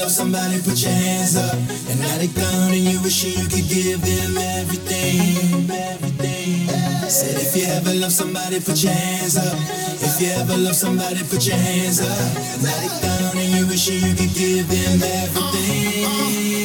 love somebody, put your hands up. And now they gone, and you wish you could give them everything. Said if you ever love somebody, put your hands up. If you ever love somebody, put your hands up. Now they gone, and you wish you could give them everything.